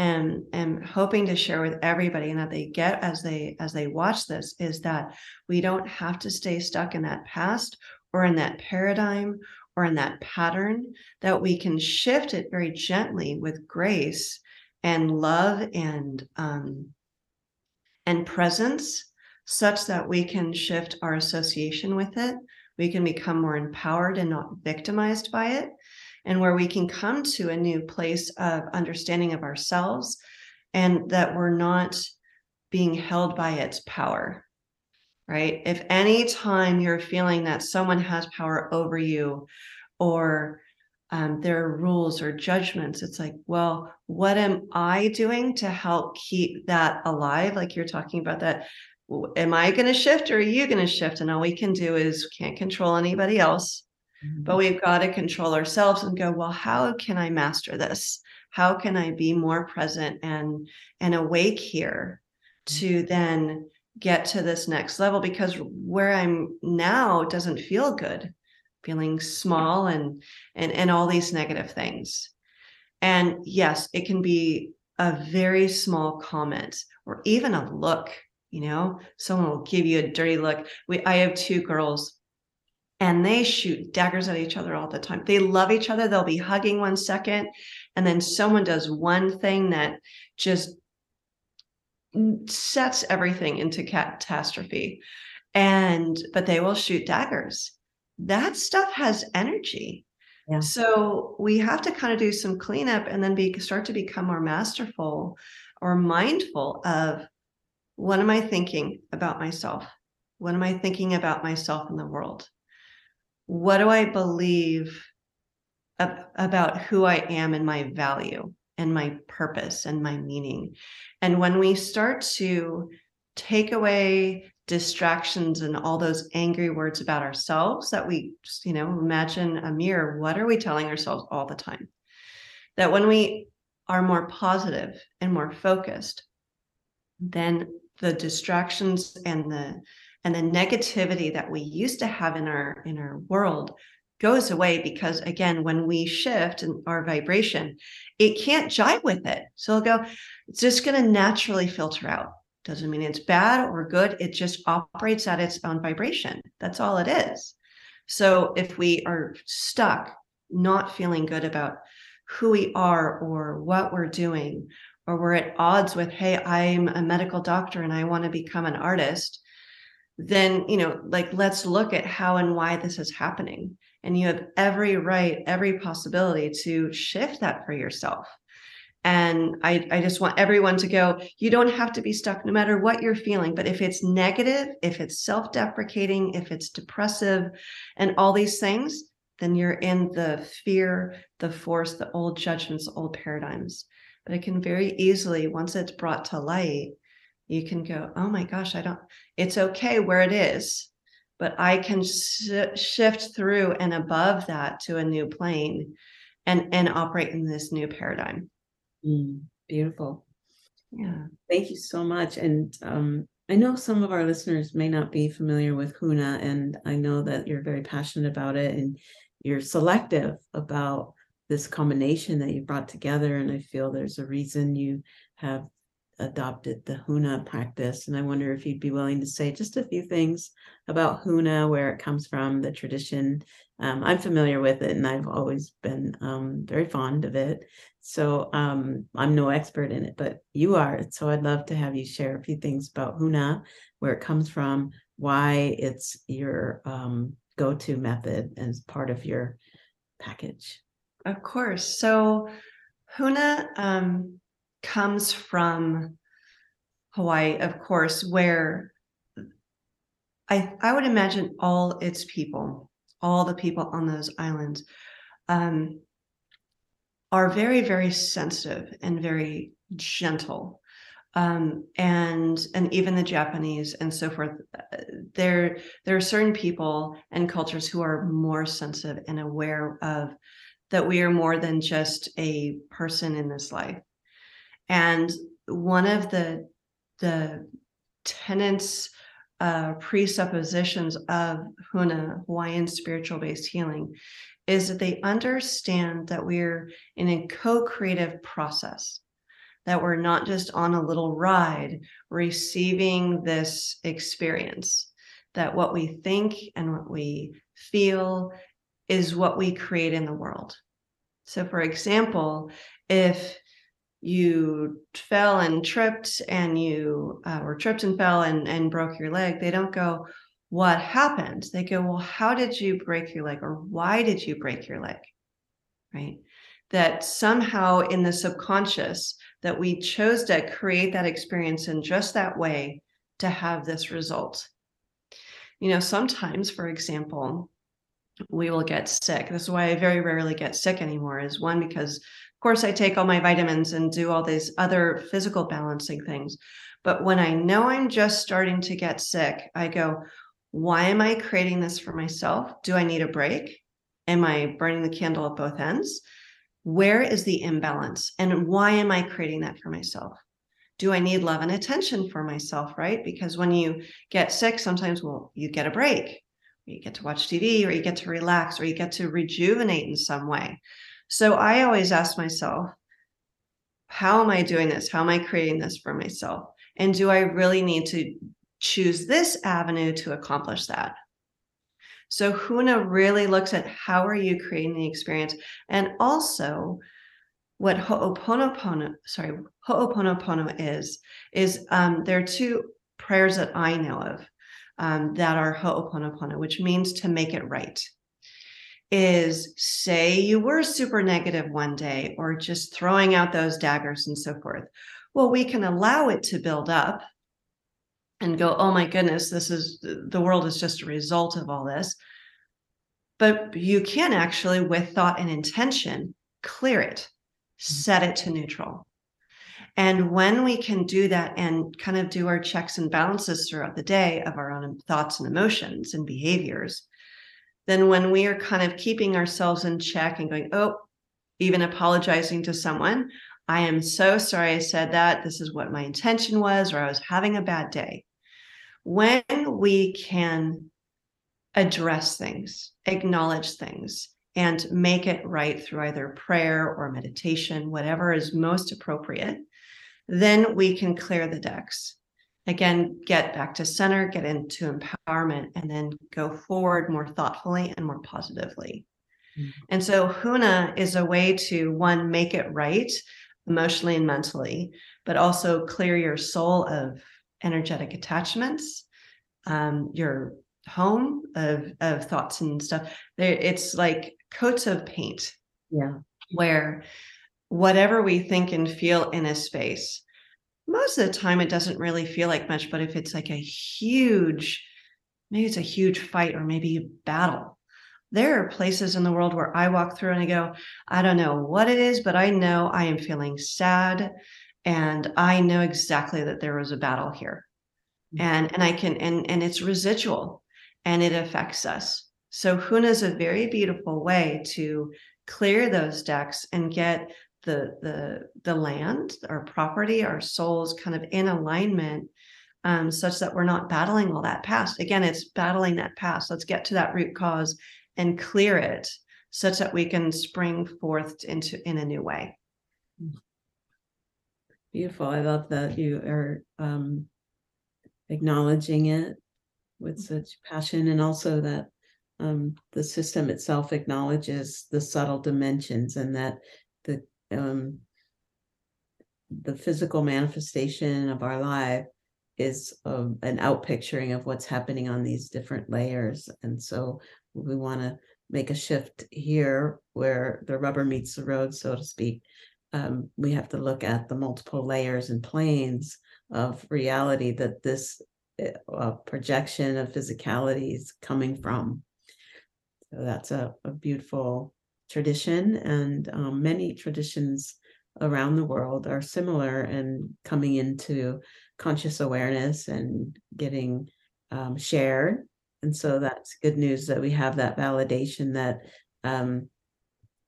S2: and am hoping to share with everybody and that they get as they as they watch this is that we don't have to stay stuck in that past or in that paradigm or in that pattern that we can shift it very gently with grace and love and um, and presence such that we can shift our association with it. We can become more empowered and not victimized by it and where we can come to a new place of understanding of ourselves and that we're not being held by its power right? If any time you're feeling that someone has power over you or um, there are rules or judgments it's like well what am i doing to help keep that alive? Like you're talking about that am i going to shift or are you going to shift? And all we can do is can't control anybody else but mm-hmm. we've got to control ourselves and go, well, how can I master this? How can I be more present and and awake here to mm-hmm. then get to this next level? Because where I'm now doesn't feel good, feeling small and and and all these negative things. And yes, it can be a very small comment or even a look you know someone will give you a dirty look we i have two girls and they shoot daggers at each other all the time. They love each other. They'll be hugging one second, and then someone does one thing that just sets everything into catastrophe. And but they will shoot daggers. That stuff has energy. Yeah. So we have to kind of do some cleanup and then be start to become more masterful or mindful of what am I thinking about myself? What am I thinking about myself in the world? What do I believe ab- about who I am and my value and my purpose and my meaning? And when we start to take away distractions and all those angry words about ourselves that we, just, you know, imagine a mirror, what are we telling ourselves all the time? That when we are more positive and more focused, then the distractions and the and the negativity that we used to have in our in our world goes away because again when we shift in our vibration it can't jive with it. So it'll go it's just going to naturally filter out. Doesn't mean it's bad or good. It just operates at its own vibration. That's all it is. So if we are stuck not feeling good about who we are or what we're doing or we're at odds with hey i'm a medical doctor and i want to become an artist then you know like let's look at how and why this is happening and you have every right every possibility to shift that for yourself And I, I just want everyone to go, you don't have to be stuck no matter what you're feeling. But if it's negative, if it's self deprecating, if it's depressive, and all these things, then you're in the fear, the force, the old judgments, the old paradigms. But it can very easily, once it's brought to light, you can go, oh my gosh, I don't, it's okay where it is, but I can sh- shift through and above that to a new plane and, and operate in this new paradigm.
S1: Mm, beautiful.
S2: Yeah.
S1: Thank you so much. And um, I know some of our listeners may not be familiar with Huna, and I know that you're very passionate about it and you're selective about this combination that you brought together. And I feel there's a reason you have adopted the Huna practice. And I wonder if you'd be willing to say just a few things about Huna, where it comes from, the tradition. Um, I'm familiar with it and I've always been um, very fond of it. So um, I'm no expert in it, but you are. So I'd love to have you share a few things about Huna, where it comes from, why it's your um, go to method as part of your package.
S2: Of course. So Huna um, comes from Hawaii, of course, where I, I would imagine all its people, all the people on those islands, um, are very, very sensitive and very gentle. Um, and and even the Japanese and so forth, uh, there there are certain people and cultures who are more sensitive and aware of that we are more than just a person in this life and one of the the tenets, uh, presuppositions of Huna, Hawaiian spiritual based healing, is that they understand that we're in a co creative process, that we're not just on a little ride receiving this experience, that what we think and what we feel is what we create in the world. So, for example, if you fell and tripped and you uh, or tripped and fell and, and broke your leg, they don't go, What happened? They go, Well, how did you break your leg or why did you break your leg? Right. That somehow in the subconscious, that we chose to create that experience in just that way to have this result. You know, sometimes, for example, we will get sick. This is why I very rarely get sick anymore, is one, because of course, I take all my vitamins and do all these other physical balancing things. But when I know I'm just starting to get sick, I go, why am I creating this for myself? Do I need a break? Am I burning the candle at both ends? Where is the imbalance? And why am I creating that for myself? Do I need love and attention for myself, right? Because when you get sick, sometimes, well, you get a break, you get to watch TV, or you get to relax, or you get to rejuvenate in some way. So I always ask myself, how am I doing this? How am I creating this for myself? And do I really need to choose this avenue to accomplish that? So Huna really looks at how are you creating the experience and also what Ho'oponopono, sorry, Ho'oponopono is, is um, there are two prayers that I know of um, that are Ho'oponopono, which means to make it right is say you were super negative one day or just throwing out those daggers and so forth. Well, we can allow it to build up and go, oh my goodness, this is the world is just a result of all this. But you can actually, with thought and intention, clear it, set it to neutral. And when we can do that and kind of do our checks and balances throughout the day of our own thoughts and emotions and behaviors, then when we are kind of keeping ourselves in check and going, oh, even apologizing to someone, I am so sorry I said that. This is what my intention was, or I was having a bad day. When we can address things, acknowledge things, and make it right through either prayer or meditation, whatever is most appropriate, then we can clear the decks. Again get back to center get into empowerment and then go forward more thoughtfully and more positively. Mm-hmm. and so huna is a way to one make it right emotionally and mentally but also clear your soul of energetic attachments um, your home of of thoughts and stuff. There it's like coats of paint
S1: yeah.
S2: where whatever we think and feel in a space. Most of the time, it doesn't really feel like much, but if it's like a huge, maybe it's a huge fight or maybe a battle, there are places in the world where I walk through and I go, I don't know what it is, but I know I am feeling sad and I know exactly that there was a battle here. Mm-hmm. And and I can and and it's residual and it affects us. So Huna is a very beautiful way to clear those decks and get the the the land, our property, our souls kind of in alignment um, such that we're not battling all that past. Again, it's battling that past. Let's get to that root cause and clear it such that we can spring forth into in a new way.
S1: Beautiful. I love that you are um, acknowledging it with such passion, and also that um, the system itself acknowledges the subtle dimensions, and that um, the physical manifestation of our life is um, an outpicturing of what's happening on these different layers. And so we want to make a shift here where the rubber meets the road, so to speak. Um, we have to look at the multiple layers and planes of reality that this uh, projection of physicality is coming from. So that's a, a beautiful tradition, and um, many traditions around the world are similar and coming into conscious awareness and getting um, shared. And so that's good news that we have that validation that um,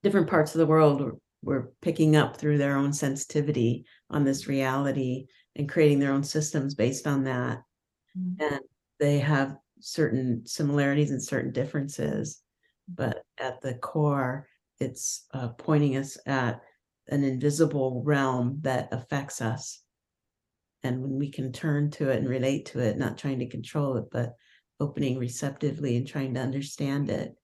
S1: different parts of the world were picking up through their own sensitivity on this reality and creating their own systems based on that. Mm-hmm. And they have certain similarities and certain differences, but at the core, it's uh, pointing us at an invisible realm that affects us. And when we can turn to it and relate to it, not trying to control it, but opening receptively and trying to understand it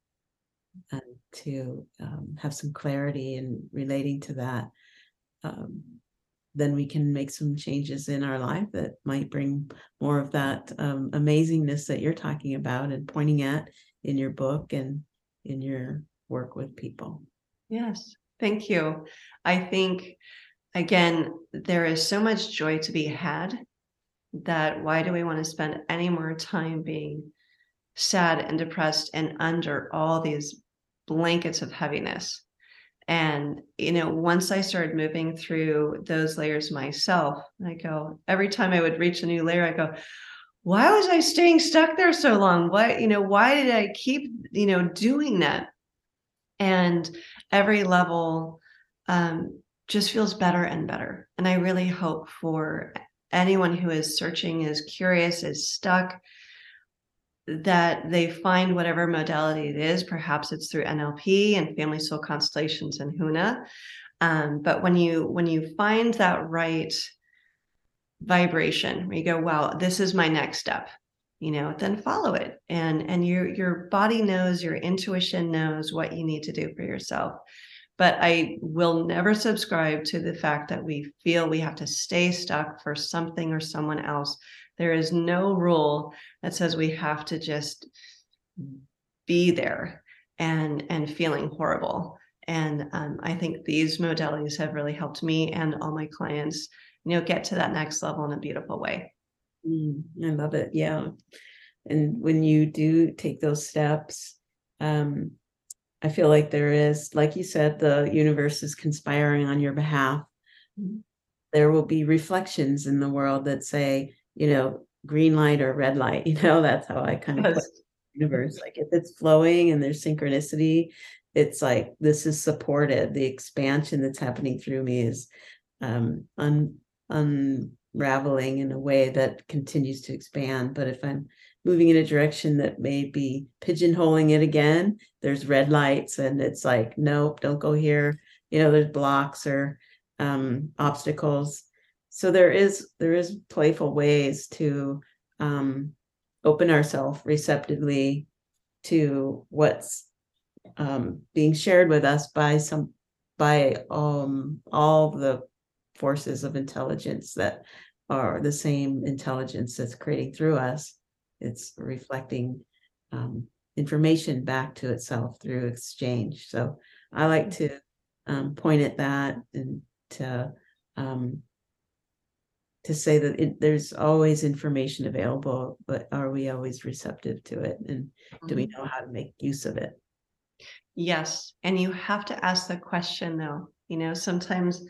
S1: and to um, have some clarity and relating to that, um, then we can make some changes in our life that might bring more of that um, amazingness that you're talking about and pointing at in your book and in your work with people.
S2: Yes, thank you. I think, again, there is so much joy to be had that why do we want to spend any more time being sad and depressed and under all these blankets of heaviness? And, you know, once I started moving through those layers myself, I go, every time I would reach a new layer, I go, why was I staying stuck there so long? Why, you know, why did I keep, you know, doing that? And every level um, just feels better and better. And I really hope for anyone who is searching, is curious, is stuck, that they find whatever modality it is. Perhaps it's through NLP and family soul constellations and Huna. Um, but when you when you find that right vibration, where you go, "Wow, this is my next step," you know, then follow it, and and your your body knows, your intuition knows what you need to do for yourself. But I will never subscribe to the fact that we feel we have to stay stuck for something or someone else there is no rule that says we have to just be there and and feeling horrible. And um, I think these modalities have really helped me and all my clients, you know, get to that next level in a beautiful way.
S1: Mm, I love it. Yeah. And when you do take those steps, um, I feel like there is, like you said, the universe is conspiring on your behalf. Mm-hmm. There will be reflections in the world that say, you know, green light or red light. [LAUGHS] You know, that's how I kind of universe. Like if it's flowing and there's synchronicity, it's like this is supported. The expansion that's happening through me is um un unraveling in a way that continues to expand. But if I'm moving in a direction that may be pigeonholing it again, there's red lights and it's like, nope, don't go here. You know, there's blocks or um obstacles so there is there is playful ways to um, open ourselves receptively to what's um, being shared with us by some by um, all the forces of intelligence that are the same intelligence that's creating through us it's reflecting um, information back to itself through exchange so i like to um, point at that and to um, to say that it, there's always information available, but are we always receptive to it, and do we
S2: Mhm.
S1: know how to make use of it?
S2: Yes. And you have to ask the question though. You know, sometimes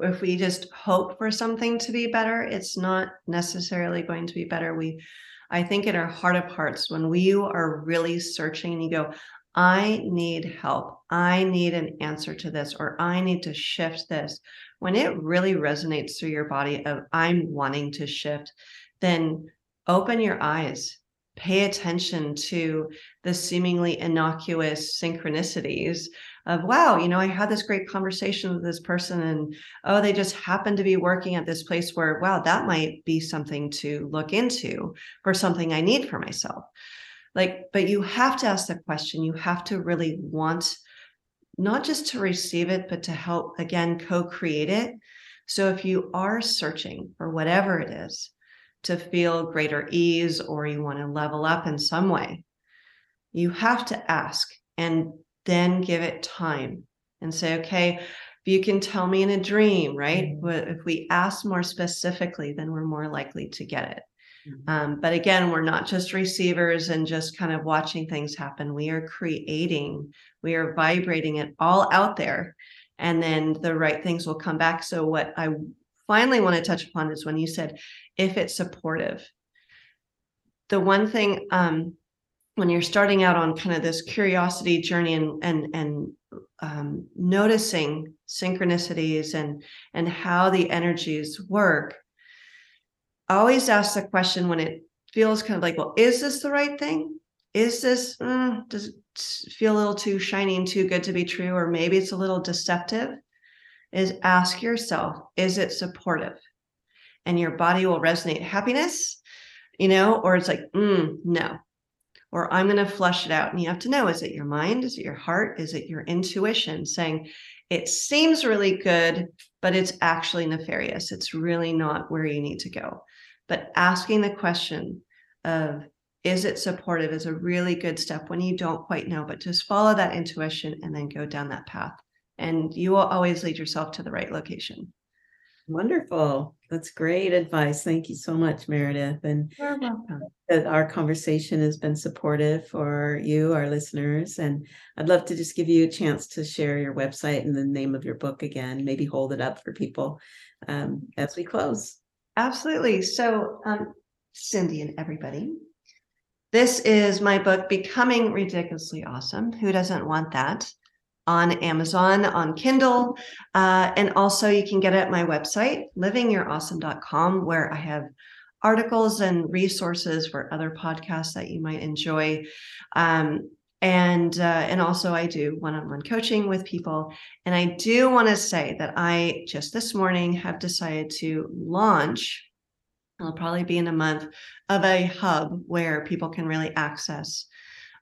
S2: if we just hope for something to be better, it's not necessarily going to be better. We, I think, in our heart of hearts, when we are really searching and you go, I need help, I need an answer to this, or I need to shift this, when it really resonates through your body of I'm wanting to shift, then open your eyes, pay attention to the seemingly innocuous synchronicities of wow you know i had this great conversation with this person and oh they just happened to be working at this place where wow that might be something to look into for something i need for myself. Like but you have to ask the question. You have to really want not just to receive it but to help again co-create it. So if you are searching for whatever it is to feel greater ease or you want to level up in some way you have to ask and then give it time and say, okay, if you can tell me in a dream, right?
S1: Mhm.
S2: But if we ask more specifically, then we're more likely to get it.
S1: Mhm.
S2: Um, but again, we're not just receivers and just kind of watching things happen. We are creating, we are vibrating it all out there, and then the right things will come back. So, what I finally want to touch upon is when you said, if it's supportive. The one thing um, when you're starting out on kind of this curiosity journey and and and um, noticing synchronicities and and how the energies work always ask the question when it feels kind of like well is this the right thing? Is this uh, does it feel a little too shiny and too good to be true or maybe it's a little deceptive? Is ask yourself is it supportive? And your body will resonate happiness you know or it's like mm, no or I'm going to flush it out. And you have to know is it your mind? Is it your heart? Is it your intuition saying it seems really good, but it's actually nefarious? It's really not where you need to go. But asking the question of is it supportive is a really good step when you don't quite know, but just follow that intuition and then go down that path. And you will always lead yourself to the right location.
S1: Wonderful. That's great advice. Thank you so much, Meredith. And
S2: You're welcome.
S1: that our conversation has been supportive for you, our listeners. And I'd love to just give you a chance to share your website and the name of your book again, maybe hold it up for people um, as we close.
S2: Absolutely. So, um, Cindy and everybody, this is my book, Becoming Ridiculously Awesome. Who doesn't want that? On Amazon, on Kindle. Uh, and also, you can get it at my website, livingyourawesome.com, where I have articles and resources for other podcasts that you might enjoy. Um, and uh, and also I do one-on-one coaching with people. And I do want to say that I just this morning have decided to launch. It'll probably be in a month of a hub where people can really access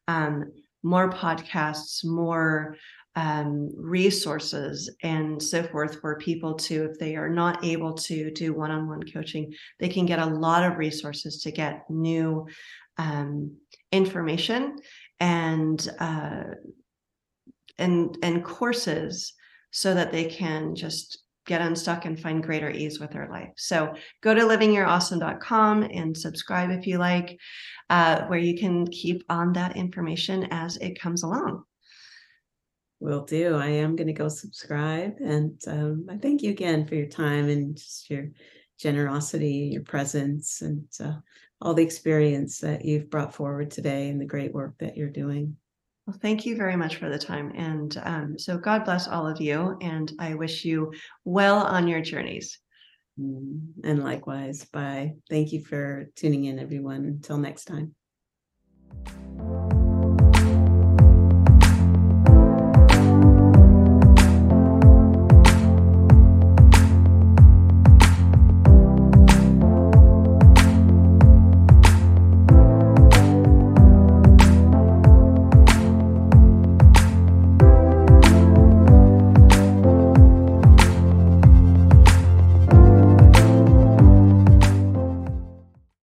S2: um, more podcasts, more um, resources, and so forth for people to, if they are not able to do one on one coaching, they can get a lot of resources to get new um, information and uh, and and courses so that they can just get unstuck and find greater ease with their life. So go to livingyourawesome.com and subscribe if you like, uh, where you can keep on that information as it comes along.
S1: Will do. I am going to go subscribe. And um, I thank you again for your time and just your generosity, your presence, and uh, all the experience that you've brought forward today and the great work that you're doing.
S2: Well, thank you very much for the time. And um, so, God bless all of you. And I wish you well on your journeys.
S1: Mm, And likewise, bye. Thank you for tuning in, everyone. Until next time.